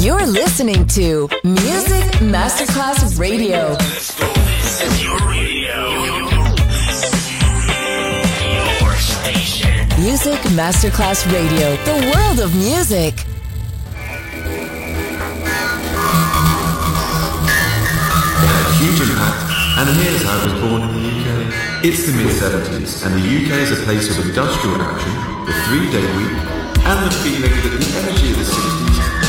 You're listening to Music Masterclass Radio. This is your radio. Your station. Music Masterclass Radio, the world of music. huge impact, and here's how it was born in the UK. It's the mid-70s, and the UK is a place of industrial action, the three-day week, and the feeling that the energy of the 60s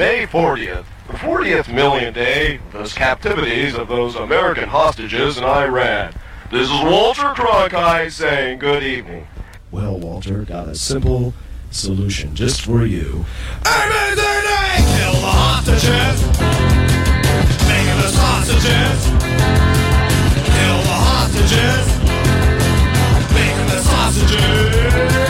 May 40th, the 40th million day, those captivities of those American hostages in Iran. This is Walter Cronkite saying good evening. Well, Walter, got a simple solution just for you. Kill the hostages. Make the sausages. Kill the hostages. Make the sausages.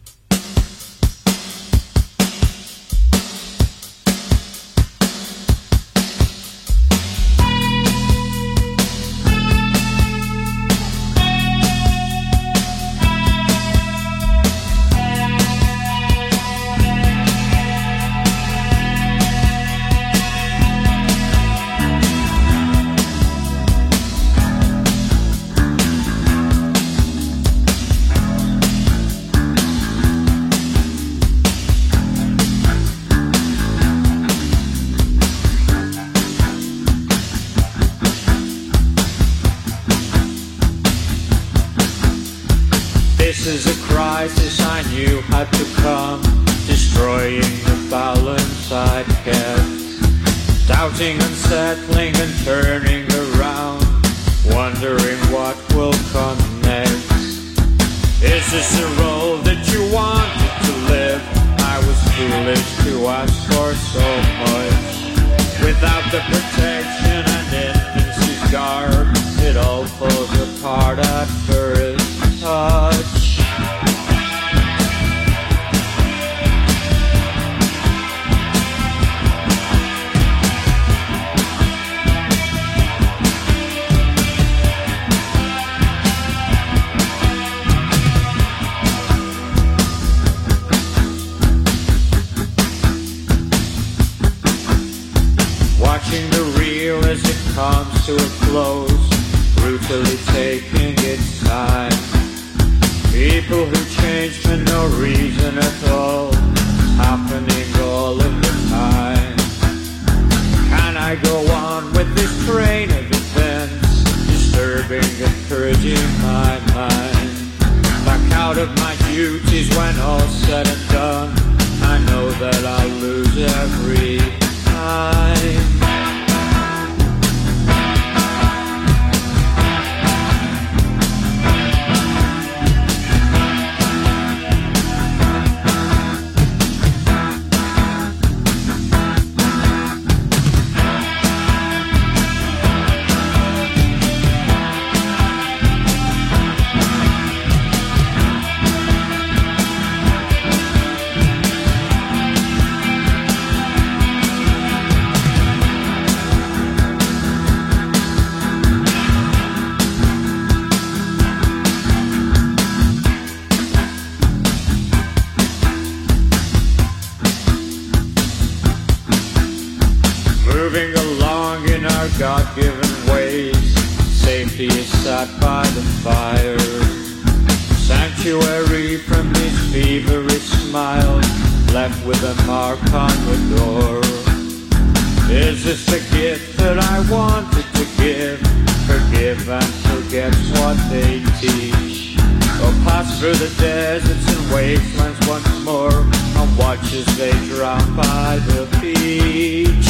God-given ways, safety is sat by the fire. Sanctuary from these feverish smiles, left with a mark on the door. Is this the gift that I wanted to give? Forgive and forget what they teach. Or pass through the deserts and wastelands once more, and watch as they drown by the beach.